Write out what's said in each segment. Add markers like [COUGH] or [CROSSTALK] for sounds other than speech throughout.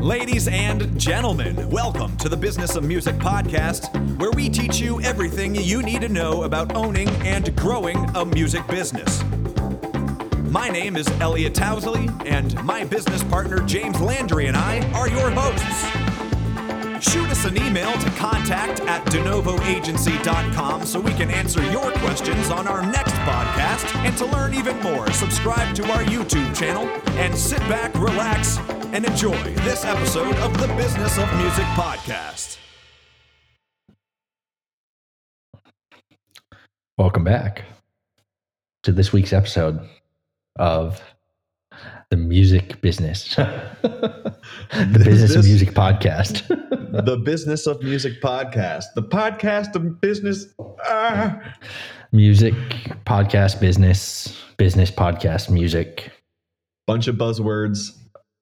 Ladies and gentlemen, welcome to the Business of Music podcast, where we teach you everything you need to know about owning and growing a music business. My name is Elliot Tousley, and my business partner James Landry and I are your hosts. Shoot us an email to contact at denovoagency.com so we can answer your questions on our next podcast. And to learn even more, subscribe to our YouTube channel and sit back, relax, and enjoy this episode of the Business of Music podcast. Welcome back to this week's episode of the music business, [LAUGHS] the business of music podcast. [LAUGHS] the business of music podcast the podcast of business ah. music podcast business, business podcast music, bunch of buzzwords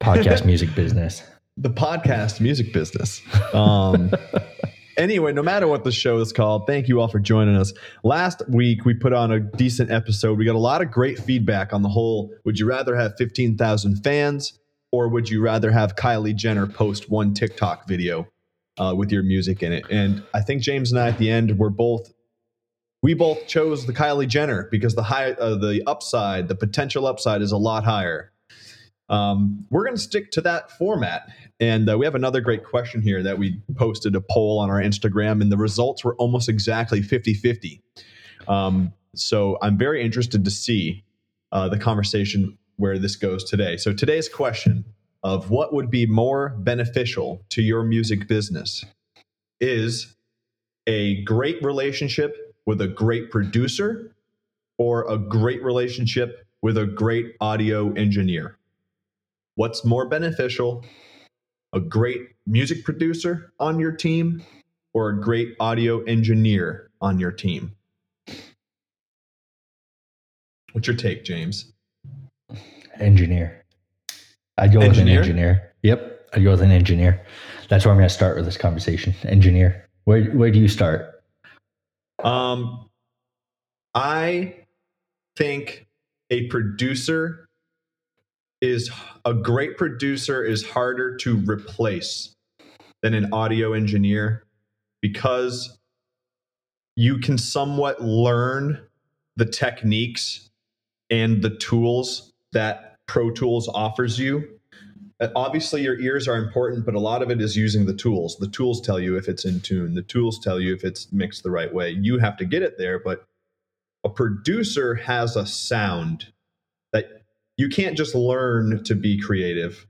podcast music business. [LAUGHS] the podcast music business. Um [LAUGHS] anyway no matter what the show is called thank you all for joining us. Last week we put on a decent episode. We got a lot of great feedback on the whole would you rather have 15000 fans or would you rather have kylie jenner post one tiktok video uh, with your music in it? And i think james and i at the end were both we both chose the kylie jenner because the high uh, the upside the potential upside is a lot higher um, we're going to stick to that format. And uh, we have another great question here that we posted a poll on our Instagram, and the results were almost exactly 50 50. Um, so I'm very interested to see uh, the conversation where this goes today. So today's question of what would be more beneficial to your music business is a great relationship with a great producer or a great relationship with a great audio engineer. What's more beneficial, a great music producer on your team or a great audio engineer on your team? What's your take, James? Engineer. I'd go with an Engineer? engineer. Yep. I'd go with an engineer. That's where I'm going to start with this conversation. Engineer. Where, where do you start? Um, I think a producer is a great producer is harder to replace than an audio engineer because you can somewhat learn the techniques and the tools that Pro Tools offers you. Uh, Obviously, your ears are important, but a lot of it is using the tools. The tools tell you if it's in tune, the tools tell you if it's mixed the right way. You have to get it there, but a producer has a sound you can't just learn to be creative.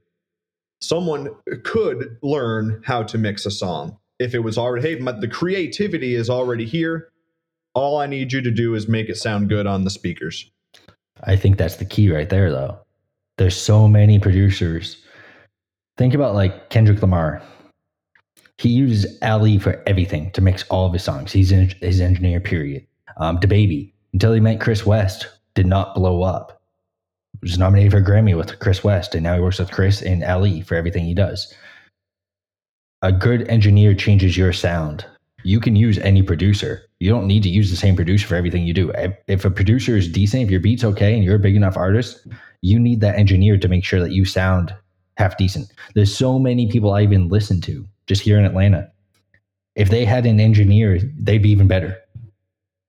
Someone could learn how to mix a song if it was already, hey, the creativity is already here. All I need you to do is make it sound good on the speakers. I think that's the key right there, though. There's so many producers. Think about like Kendrick Lamar. He uses Ali for everything to mix all of his songs. He's in, his engineer, period. Um, DaBaby, until he met Chris West, did not blow up. Was nominated for a Grammy with Chris West, and now he works with Chris and Ali for everything he does. A good engineer changes your sound. You can use any producer. You don't need to use the same producer for everything you do. If- a producer is decent, if your beat's okay, and you're a big enough artist, you need that engineer to make sure that you sound half decent. There's so many people I even listen to just here in Atlanta. If they had an engineer, they'd be even better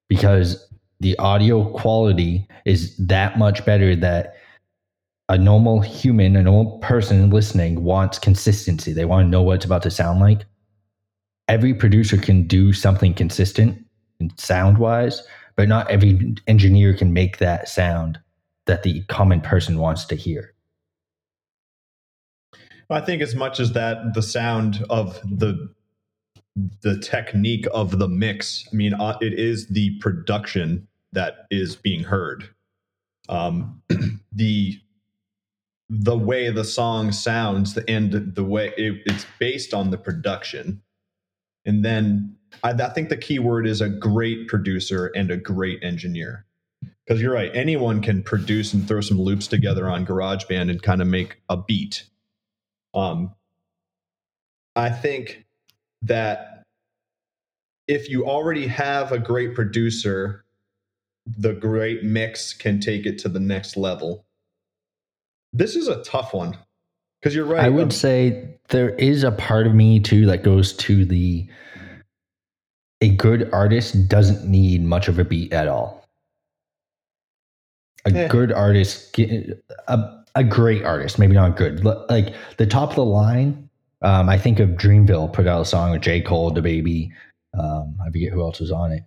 because the audio quality is that much better that a normal human, a normal person listening wants consistency. They want to know what it's about to sound like. Every producer can do something consistent and sound wise, but not every engineer can make that sound that the common person wants to hear. I think as much as that, the sound of the the technique of the mix. I mean, uh, it is the production that is being heard. Um, [CLEARS THROAT] the the way the song sounds and the way it, it's based on the production, and then I, I think the key word is a great producer and a great engineer. Because you're right, anyone can produce and throw some loops together on GarageBand and kind of make a beat. Um, I think that if you already have a great producer, the great mix can take it to the next level. This is a tough one Because you're right. I would um, say there is a part of me too that goes to the a good artist doesn't need much of a beat at all. A Eh. good artist, a, a great artist, maybe not good, like the top of the line. Um, I think of Dreamville put out a song with J. Cole, DaBaby. Um, I forget who else was on it.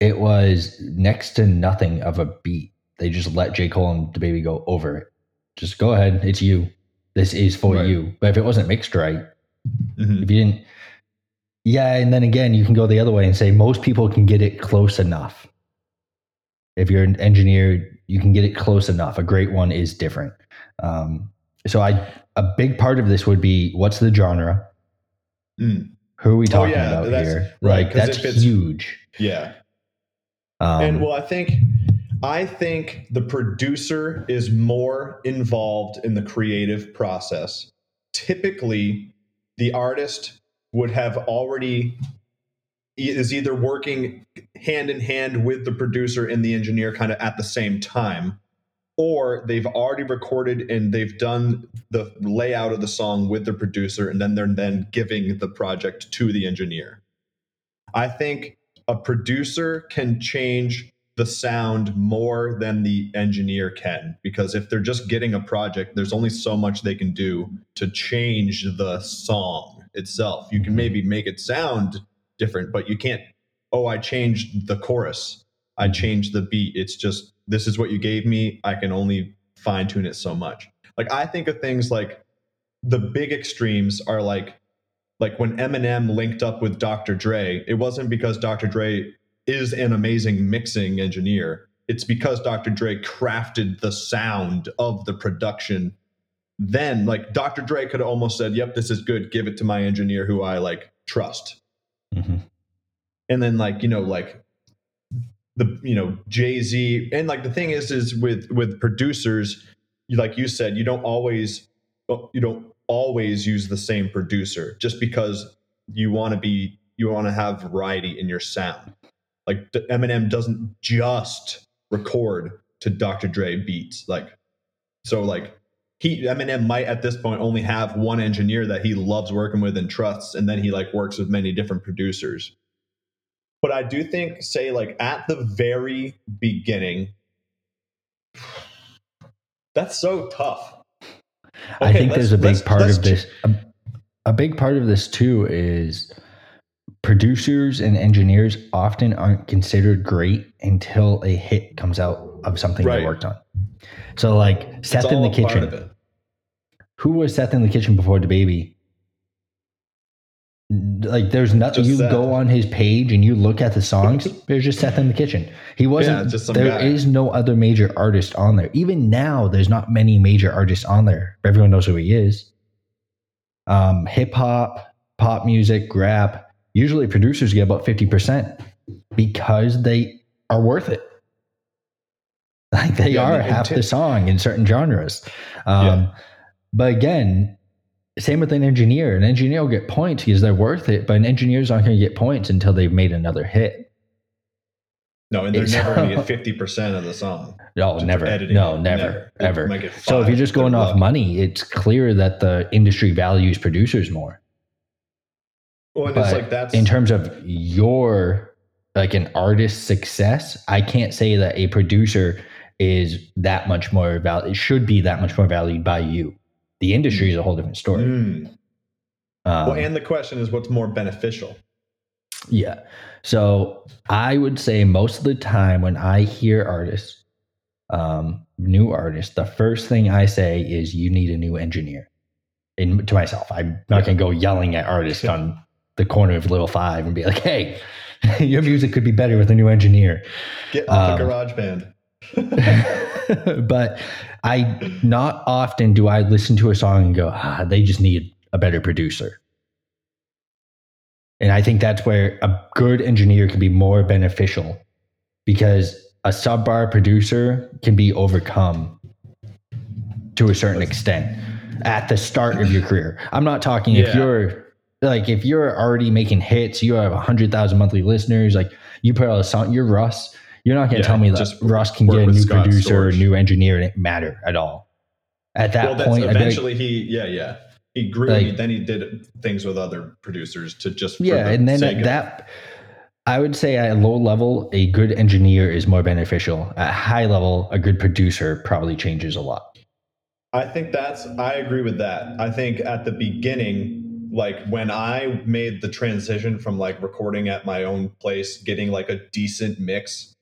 It was next to nothing of a beat. They just let J. Cole and DaBaby go over it. Just go ahead. It's you. This is for Right. you. But if it wasn't mixed right, mhm. if you didn't, yeah, and then again, you can go the other way and say most people can get it close enough. If you're an engineer, you can get it close enough. A great one is different. Um, so I, a big part of this would be what's the genre? Mm. Who are we Oh, talking yeah, about here? right, Like that's huge. Yeah. Um, and well, I think I think the producer is more involved in the creative process. Typically, the artist would have already is either working hand in hand with the producer and the engineer kind of at the same time or they've already recorded and they've done the layout of the song with the producer and then they're then giving the project to the engineer. I think a producer can change the sound more than the engineer can because if they're just getting a project there's only so much they can do to change the song itself. You can mm-hmm. maybe make it sound different but you can't oh i changed the chorus. I mm-hmm. changed the beat. It's just this is what you gave me. I can only fine tune it so much. Like i think of things like the big extremes are like like when Eminem linked up with Dr. Dre, it wasn't because Dr. Dre is an amazing mixing engineer. It's because Dr. Dre crafted the sound of the production. Then, like Dr. Dre could have almost said, "Yep, this is good. Give it to my engineer who I like trust." mhm. and then like you know like the you know jay-z and like the thing is is with with producers like you said you don't always you don't always use the same producer just because you want to be you want to have variety in your sound like eminem doesn't just record to dr dre beats like so like he eminem might at this point only have one engineer that he loves working with and trusts and then he like works with many different producers but I do think, say, like at the very beginning, that's so tough. I think there's a big part of this. A, a big part of this too is producers and engineers often aren't considered great until a hit comes out of something Right. they worked on. So, like It's Seth in the kitchen. Who was Seth in the kitchen before DaBaby? Like, there's nothing. You Seth. go on his page and you look at the songs. [LAUGHS] there's just Seth in the kitchen. He wasn't. Yeah, There guy. is no other major artist on there. Even now, there's not many major artists on there. Everyone knows who he is. Um, Hip hop, pop music, rap. Usually, producers get about fifty percent because they are worth it. [LAUGHS] Like they Yeah, are half the song in certain genres. Um, Yeah. But again, same with an engineer. An engineer will get points because they're worth it, but an engineer's not going to get points until they've made another hit. No, and they're It's- never going to get [LAUGHS] fifty percent of the song. No, never. editing No, never, Never. Ever. So if you're just going off money, it's clear that the industry values producers more. Well, But it's like that's in terms of your like an artist's success, I can't say that a producer is that much more valued. It should be that much more valued by you. The industry is a whole different story. Mm. Um, well, and the question is, what's more beneficial? Yeah. So I would say most of the time when I hear artists, um, new artists, the first thing I say is you need a new engineer. And to myself, I'm not going to go yelling at artists on the corner of Little Five and be like, "Hey, [LAUGHS] your music could be better with a new engineer." Get off Um, a GarageBand. [LAUGHS] but I not often do I listen to a song and go, ah, they just need a better producer. And I think that's where a good engineer can be more beneficial because a subbar producer can be overcome to a certain extent at the start of your career. I'm not talking if you're like if you're already making hits, you have a hundred thousand monthly listeners, like you put out a song, you're Russ. You're not going to Yeah, tell me that just Russ can get a new Scott producer, or a new engineer, and it matter at all. At that well, point, I'd like, eventually he, yeah, yeah, he grew. Like- he, then he did things with other producers to just yeah, and then at that, I would say at a low level, a good engineer is more beneficial. At high level, a good producer probably changes a lot. I think that's I agree with that. I think at the beginning, like when I made the transition from like recording at my own place, getting like a decent mix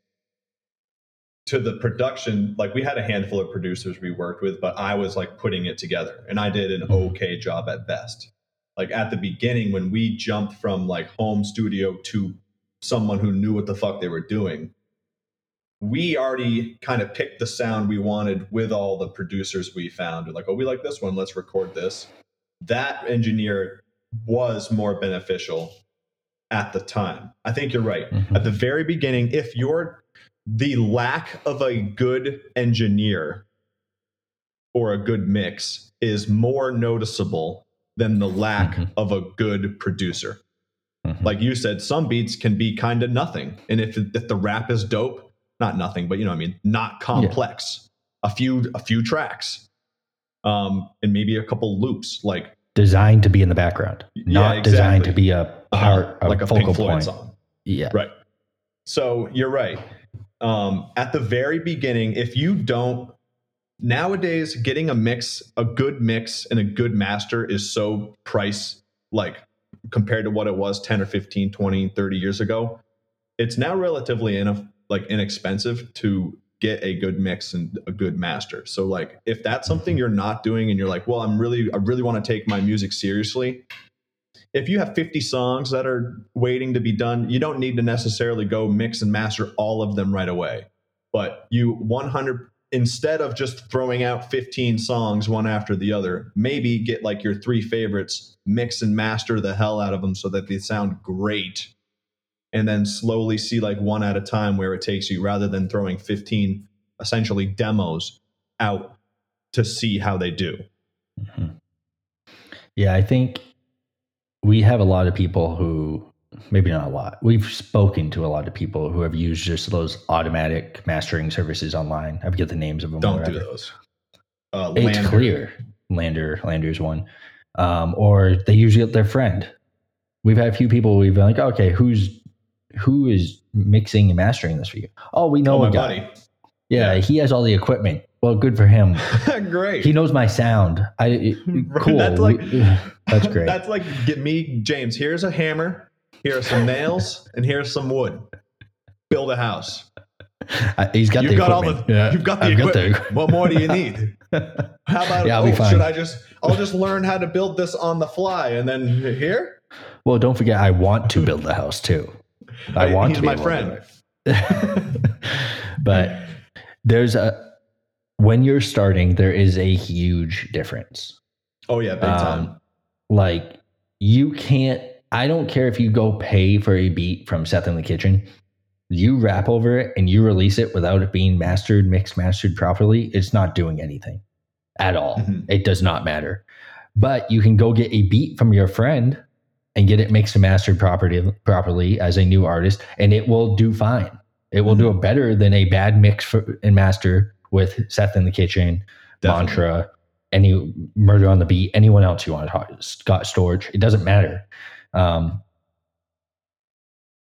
to the production, like we had a handful of producers we worked with, but I was like putting it together and I did an Mhm. okay job at best. Like at the beginning, when we jumped from like home studio to someone who knew what the fuck they were doing, we already kind of picked the sound we wanted with all the producers we found. Like, oh, we like this one, let's record this. That engineer was more beneficial at the time. I think you're right. Mhm. At the very beginning, if you're the lack of a good engineer or a good mix is more noticeable than the lack Mhm. of a good producer Mhm. like you said, some beats can be kind of nothing. And if, if the rap is dope, not nothing, but you know what I mean, not complex. A few a few tracks. Um, and maybe a couple loops, like designed to be in the background, not designed exactly. to be a part uh, of like a focal point. song. Yeah. Right. So you're right. Um, at the very beginning, if you don't nowadays getting a mix, a good mix and a good master is so price like compared to what it was 10 or 15, 20, 30 years ago. It's now relatively in like inexpensive to get a good mix and a good master. So like if that's something you're not doing and you're like, well, I'm really I really want to take my music seriously, if you have 50 songs that are waiting to be done, you don't need to necessarily go mix and master all of them right away. But you 100 instead of just throwing out 15 songs one after the other, maybe get like your three favorites, mix and master the hell out of them so that they sound great. And then slowly see like one at a time where it takes you rather than throwing 15 essentially demos out to see how they do. Mhm. Yeah, I think we have a lot of people who, maybe not a lot, we've spoken to a lot of people who have used just those automatic mastering services online. I forget the names of them. Don't do those. Uh, It's LANDR. clear. LANDR, LANDR's one. Um, or they usually get their friend. We've had a few people we've been like, okay, who's who is mixing and mastering this for you? Oh, we know Oh, my a guy. buddy. Yeah, he has all the equipment. Well, good for him. [LAUGHS] Great. He knows my sound. I [LAUGHS] cool. that's like- [LAUGHS] that's great. That's like get me, James. Here's a hammer. Here are some nails, and here's some wood. Build a house. I- he's got you've the got all equipment. the. Yeah, You've got the I've equipment. what more do you need? How about? Yeah, I'll oh, be fine. should I just? I'll just learn how to build this on the fly, and then here. well, don't forget, I want to build the house too. I want he's to be my able to do friend. [LAUGHS] but there's a when you're starting, there is a huge difference. Oh yeah, big time. Um, like you can't. I don't care if you go pay for a beat from Seth in the Kitchen. You rap over it and you release it without it being mastered, mixed, mastered properly. It's not doing anything at all. Mhm. It does not matter. But you can go get a beat from your friend and get it mixed and mastered properly, properly as a new artist, and it will do fine. It will do it better than a bad mix for, and master with Seth in the Kitchen, Definitely. Mantra, any Murder on the Beat, anyone else you want to talk, Scott Storch. It doesn't matter. Um,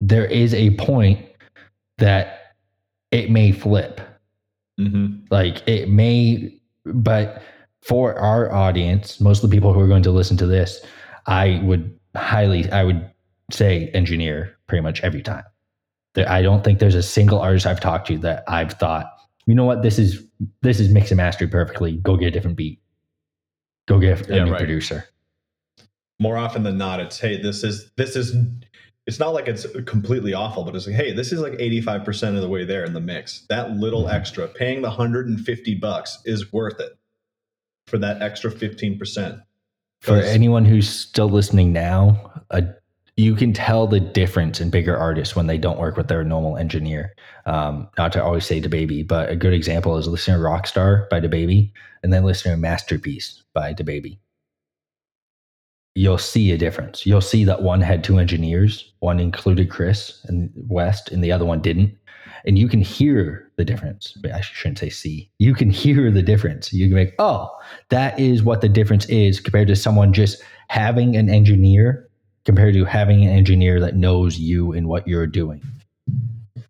there is a point that it may flip. Mhm. Like it may, but for our audience, most of the people who are going to listen to this, I would highly, I would say engineer pretty much every time. There, I don't think there's a single artist I've talked to that I've thought, you know what, this is this is mixed and mastered perfectly. Go get a different beat. Go get a Yeah, new right. producer. More often than not, it's hey, this is this is. It's not like it's completely awful, but it's like, hey, this is like 85% of the way there in the mix. That little Mhm. extra, paying the 150 bucks is worth it for that extra 15%. For anyone who's still listening now, uh, you can tell the difference in bigger artists when they don't work with their normal engineer. Um, not to always say baby, but a good example is listening to Rockstar by baby, and then listening to Masterpiece by baby. you'll see a difference. You'll see that one had two engineers, one included Chris and West, and the other one didn't. And you can hear the difference. I shouldn't say see. You can hear the difference. You can make, oh, that is what the difference is compared to someone just having an engineer compared to having an engineer that knows you and what you're doing.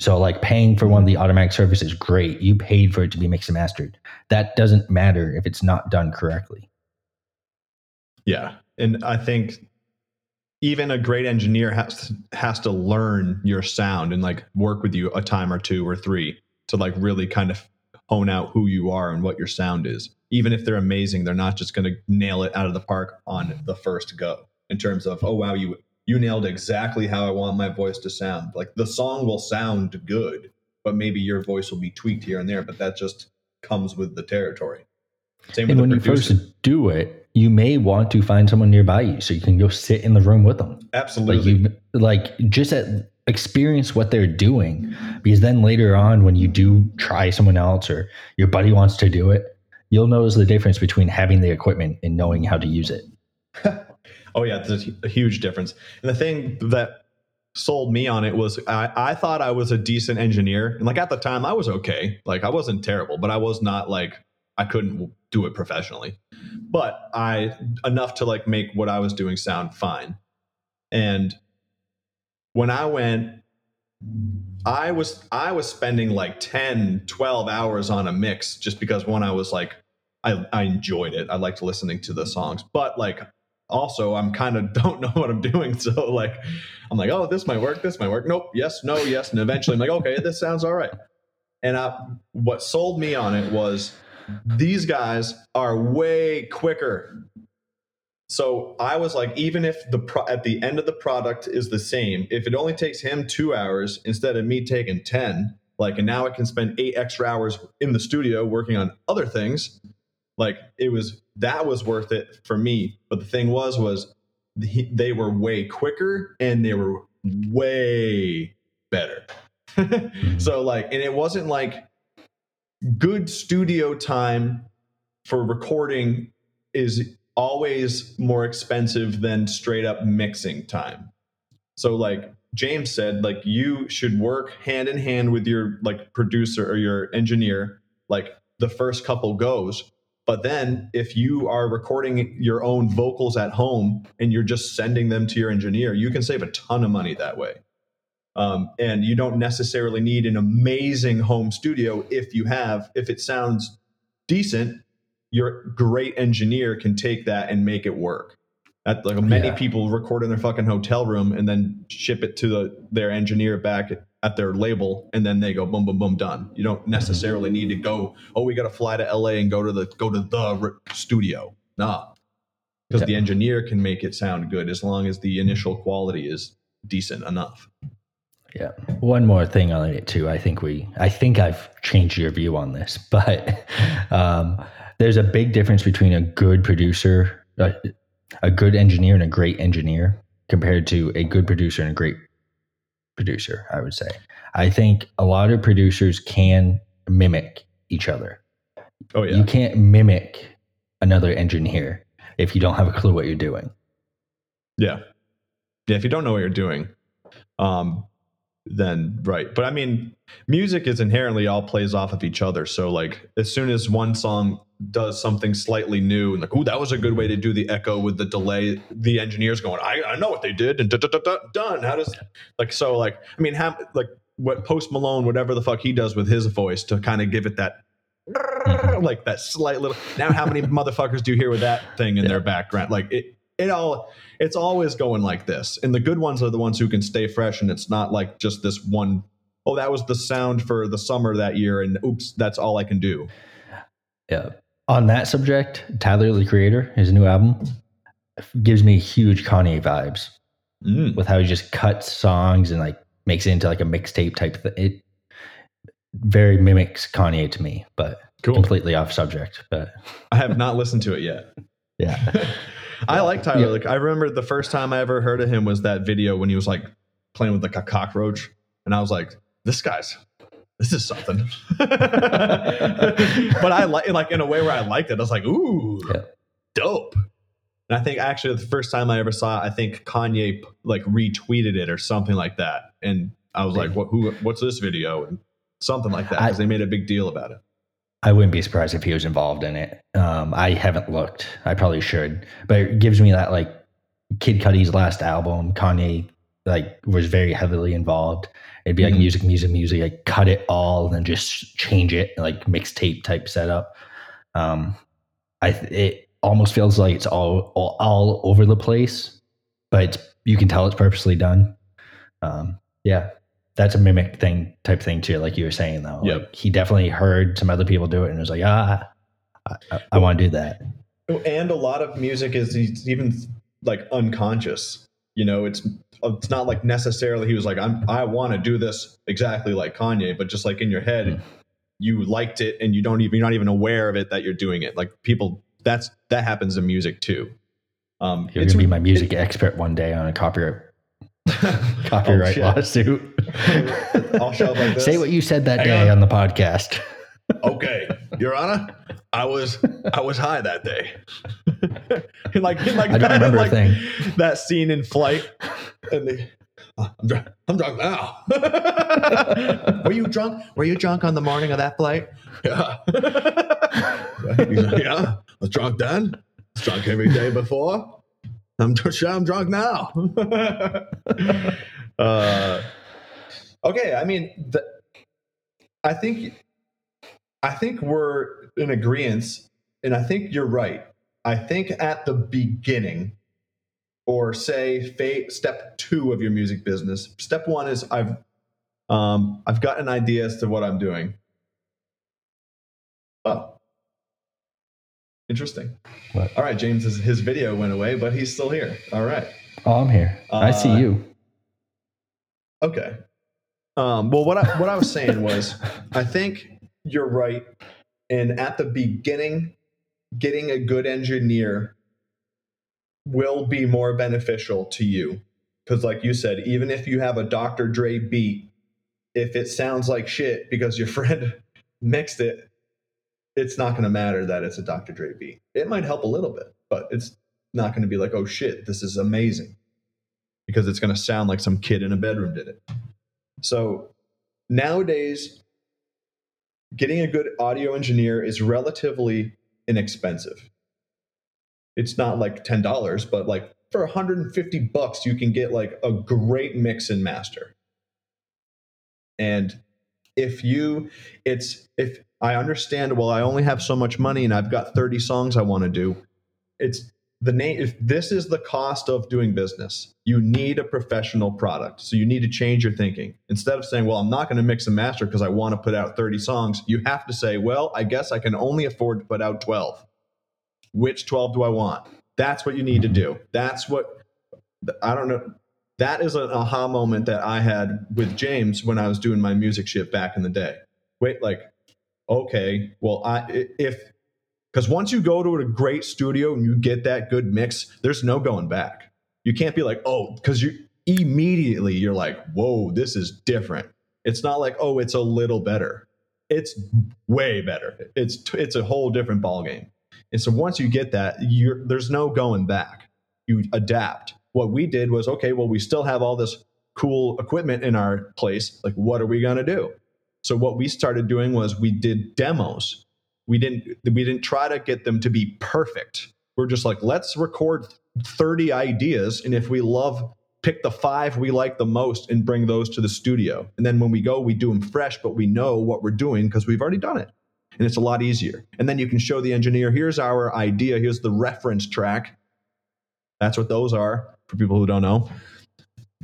So, like paying for one of the automatic services, great. You paid for it to be mixed and mastered. That doesn't matter if it's not done correctly. Yeah, and I think even a great engineer has has to learn your sound and like work with you a time or two or three to like really kind of hone out who you are and what your sound is. Even if they're amazing, they're not just going to nail it out of the park on the first go. In terms of, oh wow, you you nailed exactly how I want my voice to sound. Like the song will sound good, but maybe your voice will be tweaked here and there. But that just comes with the territory. Same and when you first do it, you may want to find someone nearby you so you can go sit in the room with them. Absolutely. Like, you, like just at, experience what they're doing because then later on when you do try someone else or your buddy wants to do it, you'll notice the difference between having the equipment and knowing how to use it. [LAUGHS] oh yeah, there's a huge difference. And the thing that sold me on it was I, I thought I was a decent engineer. And like at the time I was okay. Like I wasn't terrible, but I was not like I couldn't do it professionally. But I enough to like make what I was doing sound fine. And when I went I was I was spending like 10, 12 hours on a mix just because one I was like I, I enjoyed it. I liked listening to the songs. But like also I'm kind of [LAUGHS] don't know what I'm doing. So like I'm like, oh, this might work, this might work. Nope, yes, no, yes. And eventually I'm like, okay, this sounds all right. And I, what sold me on it was these guys are way quicker. So I was like, even if the pro- at the end of the product is the same, if it only takes him two hours instead of me taking ten, like, and now I can spend eight extra hours in the studio working on other things, like it was that was worth it for me. But the thing was, was they were way quicker and they were way better. [LAUGHS] So like, and it wasn't like good studio time for recording is always more expensive than straight up mixing time. So like James said, like you should work hand in hand with your like producer or your engineer, like the first couple goes. But then if you are recording your own vocals at home and you're just sending them to your engineer, you can save a ton of money that way. Um, and you don't necessarily need an amazing home studio if you have, if it sounds decent, your great engineer can take that and make it work. That, like many yeah. people record in their fucking hotel room and then ship it to the, their engineer back at, at their label, and then they go boom, boom, boom, done. You don't necessarily need to go. Oh, we got to fly to LA and go to the go to the studio. Nah, because the engineer can make it sound good as long as the initial quality is decent enough. Yeah. One more thing on it too. I think we, I think I've changed your view on this, [LAUGHS] but um, there's a big difference between a good producer, a, a good engineer, and a great engineer compared to a good producer and a great producer. I would say. I think a lot of producers can mimic each other. Oh yeah. You can't mimic another engineer if you don't have a clue what you're doing. Yeah. Yeah. If you don't know what you're doing, um, then right. But I mean, music is inherently all plays off of each other. So like as soon as one song does something slightly new and like, oh, that was a good way to do the echo with the delay, the engineer's going, I, I know what they did and da, da, da, done. How does like so like I mean have like what Post Malone, whatever the fuck he does with his voice to kind of give it that like that slight little now how many [LAUGHS] motherfuckers do you hear with that thing in yeah. their background? Like it it all it's always going like this. And the good ones are the ones who can stay fresh and it's not like just this one oh that was the sound for the summer that year and oops that's all i can do. Yeah. On that subject tyler the creator his new album gives me huge kanye vibes mm. with how he just cuts songs and like makes it into like a mixtape type thing it very mimics kanye to me but cool. completely off subject but i have not listened to it yet. [LAUGHS] Yeah [LAUGHS] I like Tyler. Like I remember the first time I ever heard of him was that video when he was like playing with like a cockroach, and I was like, this guy's this is something. [LAUGHS] but I like like in a way where I liked it. I was like, ooh, yep. dope. And I think actually the first time I ever saw it, I think Kanye like retweeted it or something like that. And I was like, what, who, what's this video? And something like that. Because they made a big deal about it. I wouldn't be surprised if he was involved in it. Um, I haven't looked. I probably should, but it gives me that like Kid Cudi's last album, Kanye like was very heavily involved. It'd be like Mhm. music, music, music. Like cut it all and then just change it, like mixtape type setup. Um, I it almost feels like it's all, all all over the place, but you can tell it's purposely done. Um, yeah, that's a mimic thing type thing too, like you were saying though. Yep. Like he definitely heard some other people do it and was like, ah, I, I, I want to do that. And a lot of music is even like unconscious. You know, it's it's not like necessarily he was like, I'm I want to do this exactly like Kanye, but just like in your head, Mm. you liked it and you don't even you're not even aware of it that you're doing it. Like people that's that happens in music too. Um You're it's- gonna be my music expert one day on a copyright [LAUGHS] copyright oh, shit. lawsuit. [LAUGHS] I'll show up like this. Say what you said that Hang day on. on the podcast. [LAUGHS] okay, Your Honor, I was I was high that day. like like I don't remember like a thing. that scene in flight, and they, "Oh, I'm drunk. I'm drunk now. Were you drunk? Were you drunk on the morning of that flight? Yeah. Yeah. I was drunk then. I was drunk every day before. I'm [LAUGHS] I'm drunk now. [LAUGHS] uh, okay, I mean, the, I think I think we're in agreement, and I think you're right. I think at the beginning, or say step two of your music business, step one is I've um, I've got an idea as to what I'm doing. Oh, interesting. What? All right, James, his, his video went away, but he's still here. All right. Oh, I'm here. I see Uh, you. Okay. Um, well, what I what I was saying was, [LAUGHS] I think you're right. And at the beginning, getting a good engineer will be more beneficial to you, because, like you said, even if you have a Dr. Dre beat, if it sounds like shit because your [LAUGHS] friend mixed it, it's not going to matter that it's a Dr. Dre beat. It might help a little bit, but it's not going to be like, oh shit, this is amazing because it's going to sound like some kid in a bedroom did it. So nowadays, getting a good audio engineer is relatively inexpensive. It's not like $10, but like for 150 bucks, you can get like a great mix and master. And if you, it's, if I understand, well, I only have so much money and I've got 30 songs I want to do. It's the name if this is the cost of doing business you need a professional product. So you need to change your thinking. Instead of saying well i'm not going to mix and master because i want to put out 30 songs you have to say well i guess i can only afford to put out 12 which 12 do i want? That's what you need to do. That's what i don't know that is an aha moment that i had with james when i was doing my music shit back in the day wait like okay well i if because once you go to a great studio and you get that good mix, there's no going back. You can't be like, oh, because you immediately you're like, whoa, this is different. It's not like, oh, it's a little better. It's way better. It's it's a whole different ballgame. And so once you get that, you're there's no going back. You adapt. What we did was, okay, well, we still have all this cool equipment in our place. Like, what are we gonna do? So what we started doing was we did demos. We didn't we didn't try to get them to be perfect. We're just like let's record 30 ideas and if we love pick the five we like the most and bring those to the studio. And then when we go we do them fresh but we know what we're doing because we've already done it. And it's a lot easier. And then you can show the engineer here's our idea here's the reference track. That's what those are for people who don't know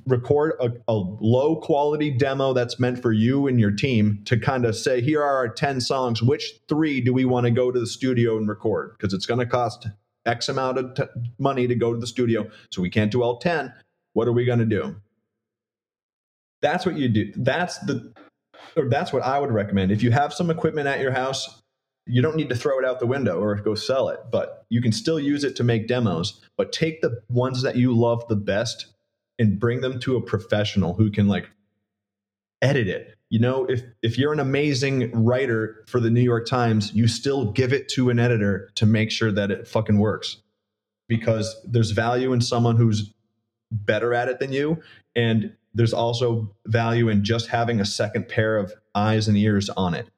record a, a low quality demo that's meant for you and your team to kind of say here are our 10 songs. Which three do we want to go to the studio and record? Because it's going to cost x amount of t- money to go to the studio so we can't do all 10 what are we going to do? That's what you do. That's the or that's what i would recommend. If you have some equipment at your house you don't need to throw it out the window or go sell it but you can still use it to make demos but take the ones that you love the best and bring them to a professional who can like edit it you know if if you're an amazing writer for the new york times you still give it to an editor to make sure that it fucking works because there's value in someone who's better at it than you. And there's also value in just having a second pair of eyes and ears on it.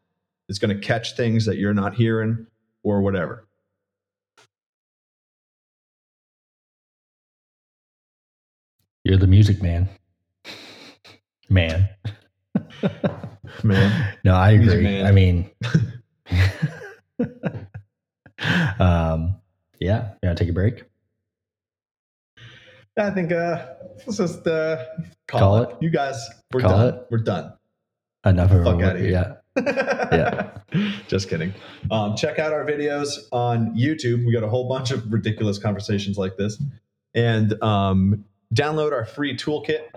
It's going to catch things that you're not hearing or whatever. You're the music man. Man. [LAUGHS] Man. No, I agree. I mean, [LAUGHS] um, yeah. You want to take a break? I think uh let's just uh call, Call it. it? You guys, we're Call done. it? We're done. Enough of Fuck a outta here. Yeah. [LAUGHS] yeah. Just kidding. Um, check out our videos on YouTube. We got a whole bunch of ridiculous conversations like this. And um, download our free toolkit.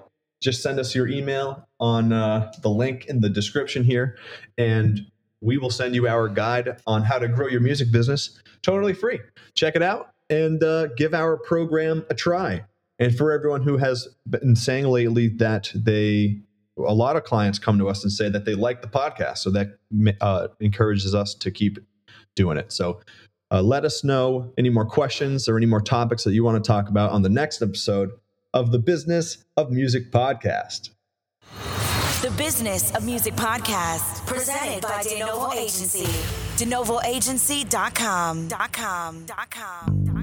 Just send us your email on uh, the link in the description here, and we will send you our guide on how to grow your music business totally free. Check it out and uh, give our program a try. And for everyone who has been saying lately that they a lot of clients come to us and say that they like the podcast so that uh, encourages us to keep doing it so uh, let us know any more questions or any more topics that you want to talk about on the next episode of the business of music podcast The Business of Music podcast, presented by DeNovo Agency. DeNovoAgency.com. Com. Com. Com.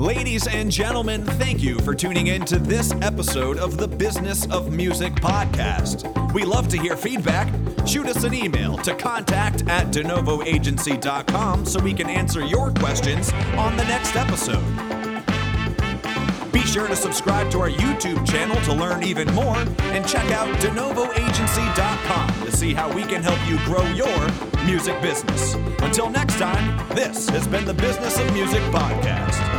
Ladies and gentlemen, thank you for tuning in to this episode of the Business of Music podcast. We love to hear feedback. Shoot us an email to contact at denovoagency.com so we can answer your questions on the next episode. Be sure to subscribe to our YouTube channel to learn even more and check out denovoagency.com to see how we can help you grow your music business. Until next time, this has been the Business of Music podcast.